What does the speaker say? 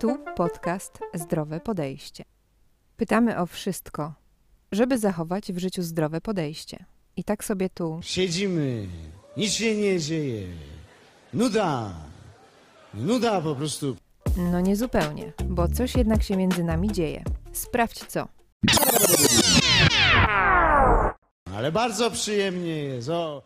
Tu podcast Zdrowe Podejście. Pytamy o wszystko, żeby zachować w życiu zdrowe podejście. I tak sobie tu Siedzimy, nic się nie dzieje. Nuda. Nuda po prostu. No niezupełnie, bo coś jednak się między nami dzieje. Sprawdź co. Ale bardzo przyjemnie jest. O,